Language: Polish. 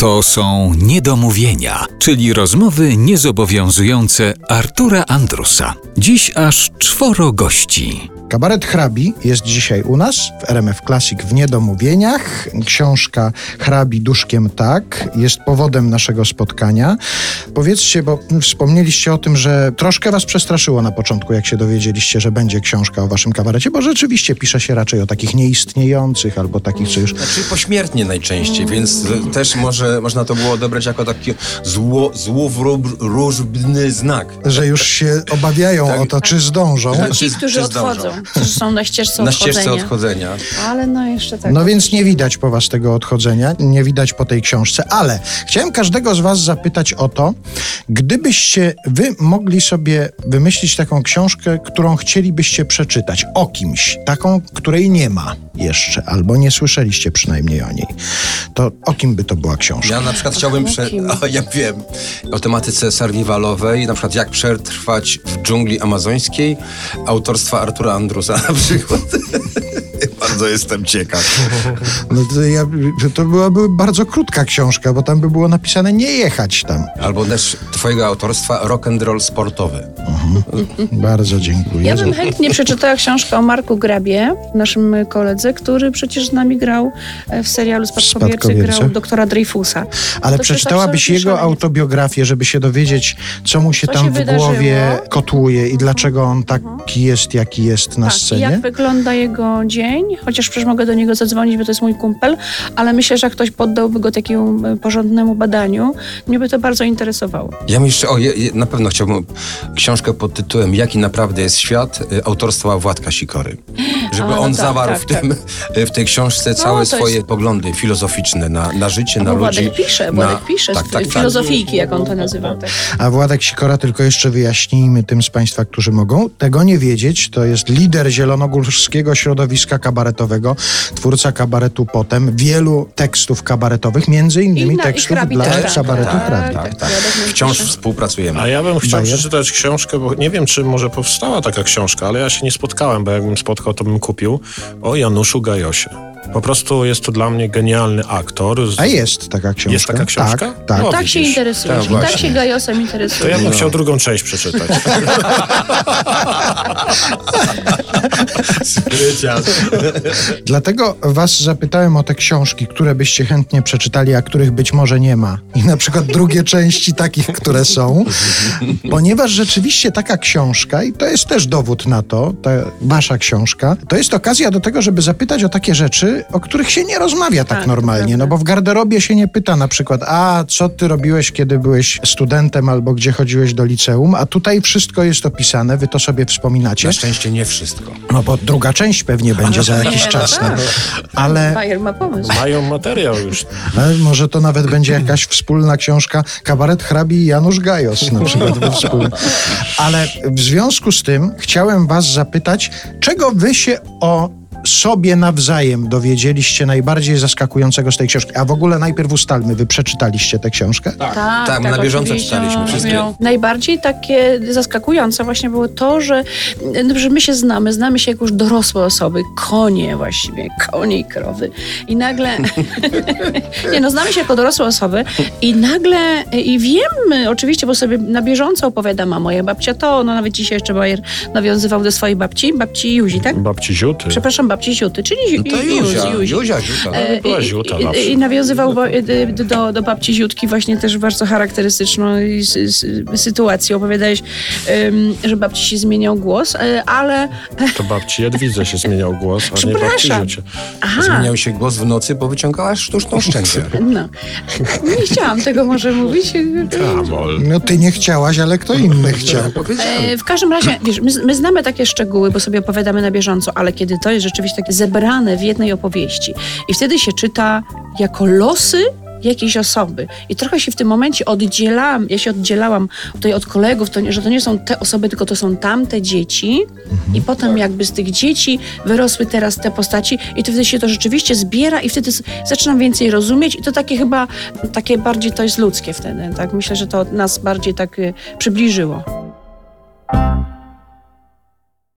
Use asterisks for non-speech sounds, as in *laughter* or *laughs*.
To są niedomówienia, czyli rozmowy niezobowiązujące Artura Andrusa. Dziś aż czworo gości. Kabaret Hrabi jest dzisiaj u nas w RMF Classic w Niedomówieniach. Książka Hrabi duszkiem tak jest powodem naszego spotkania. Powiedzcie, bo wspomnieliście o tym, że troszkę was przestraszyło na początku, jak się dowiedzieliście, że będzie książka o waszym kabarecie, bo rzeczywiście pisze się raczej o takich nieistniejących albo takich, co już... Znaczy pośmiertnie najczęściej, więc też może, można to było odebrać jako taki zło, złowróżbny znak. Że już się obawiają o to, czy zdążą. Tak. Ci, Czy- którzy czy zdążą? odchodzą, którzy są na ścieżce Na odchodzenia. ścieżce odchodzenia. Ale no jeszcze tak. No więc nie widać po was tego odchodzenia, nie widać po tej książce, ale chciałem każdego z was zapytać o to, gdybyście wy mogli sobie wymyślić taką książkę, którą chcielibyście przeczytać o kimś, taką, której nie ma jeszcze, albo nie słyszeliście przynajmniej o niej, to o kim by to była książka? Ja na przykład chciałbym, prze... *laughs* o, ja wiem, o tematyce survivalowej, na przykład jak przetrwać w dżungli amazońskiej, autorstwa Artura Andrusa na przykład. Bardzo jestem ciekaw. No to, ja, to byłaby bardzo krótka książka, bo tam by było napisane nie jechać tam. Albo też twojego autorstwa rock and roll sportowy. Bardzo dziękuję. Ja bym chętnie przeczytała książkę o Marku Grabie, naszym koledze, który przecież z nami grał e, w serialu Spadkobiercy. grał doktora Dreyfusa. Ale To przeczytałabyś tak jego szalenie. autobiografię, żeby się dowiedzieć, co mu się Co tam się w wydarzyło. głowie kotłuje i dlaczego on taki jest, jaki jest na Tak, scenie. jak wygląda jego dzień, chociaż przecież mogę do niego zadzwonić, bo to jest mój kumpel, ale myślę, że jak ktoś poddałby go takiemu e, porządnemu badaniu, mnie by to bardzo interesowało. Ja bym jeszcze, o, je, je, na pewno chciałbym książkę pod tytułem Jaki naprawdę jest świat, y, autorstwa Władka Sikory. Żeby A, no on tak, zawarł tak, w, tym, y, w tej książce całe to swoje jest- poglądy filozoficzne na, na życie, na Bo ludzi. Władek pisze, na... Władek pisze, tak, z tak, tak. filozofijki, jak on to nazywa. Tak. A Władek Sikora, tylko jeszcze wyjaśnijmy tym z Państwa, którzy mogą tego nie wiedzieć, to jest lider zielonogórskiego środowiska kabaretowego, twórca kabaretu Potem, wielu tekstów kabaretowych, między innymi I na- i tekstów dla tak, kabaretu tak. Tak, tak. Władek nie Wciąż współpracujemy. A ja bym chciał Bajer? przeczytać książkę, bo nie wiem, czy może powstała taka książka, ale ja się nie spotkałem, bo jakbym spotkał, to bym kupił, o Januszu Gajosie. Po prostu jest to dla mnie genialny aktor. Z- A jest taka książka. Jest taka książka? Tak, tak. No. Tak się interesujesz Tak, i tak się Gajosem To interesujesz. ja bym No. chciał drugą część przeczytać. Dlatego was zapytałem o te książki, które byście chętnie przeczytali, a których być może nie ma. I na przykład drugie części takich, które są. Ponieważ rzeczywiście taka książka, i to jest też dowód na to, ta wasza książka, to jest okazja do tego, żeby zapytać o takie rzeczy, o których się nie rozmawia tak, Tak, normalnie. No bo w garderobie się nie pyta na przykład, a co ty robiłeś, kiedy byłeś studentem albo gdzie chodziłeś do liceum, a tutaj wszystko jest opisane, wy to sobie wspominacie. Na szczęście nie wszystko. No bo druga część pewnie będzie za jakiś Nie, no czas. No. tak. Ale Bayer ma pomysł. Mają materiał już. Ale może to nawet będzie jakaś wspólna książka Kabaret Hrabi i Janusz Gajos na przykład. Ale w związku z tym chciałem was zapytać, czego wy się o sobie nawzajem dowiedzieliście najbardziej zaskakującego z tej książki? A w ogóle najpierw ustalmy, wy przeczytaliście tę książkę? Tak, Tak, na bieżąco czytaliśmy no, wszystkie. miał- Najbardziej takie zaskakujące właśnie było to, że, no, że my się znamy, znamy się jak już dorosłe osoby, konie właściwie, konie i krowy. I nagle, *laughs* nie no, znamy się jako dorosłe osoby i nagle, i wiemy oczywiście, bo sobie na bieżąco opowiadam, a moja babcia to, no nawet dzisiaj jeszcze Bayer nawiązywał do swojej babci, babci Juzi, tak? Babci Ziuty. Przepraszam, babci Ziuty, czyli No to Ju- Juzia, Juzi. Juzia, Ziuta. E, była i- Ziuta i-. I, nawiązywał y, do, do babci Ziutki właśnie też bardzo charakterystyczną sytuację. Opowiadałeś, że babci się zmieniał głos, y, ale... To babci Jadwidze się zmieniał głos, a nie babci Przepraszam. Ziucie. Aha, Zmieniał się głos w nocy, bo wyciągałaś sztuczną szczękę. no. Nie chciałam tego może mówić. Kamol. No ty nie chciałaś, ale kto inny chciał. E, W każdym razie, wiesz, my, my znamy takie szczegóły, bo sobie opowiadamy na bieżąco, ale kiedy to jest rzeczywiście takie zebrane w jednej opowieści i wtedy się czyta jako losy jakiejś osoby. I trochę się w tym momencie oddzielam, ja się oddzielałam tutaj od kolegów, to że to nie są te osoby, tylko to są tamte dzieci i potem jakby z tych dzieci wyrosły teraz te postaci i to wtedy się to rzeczywiście zbiera i wtedy zaczynam więcej rozumieć i to takie chyba, takie bardziej to jest ludzkie wtedy, tak? Myślę, że to nas bardziej tak y, przybliżyło.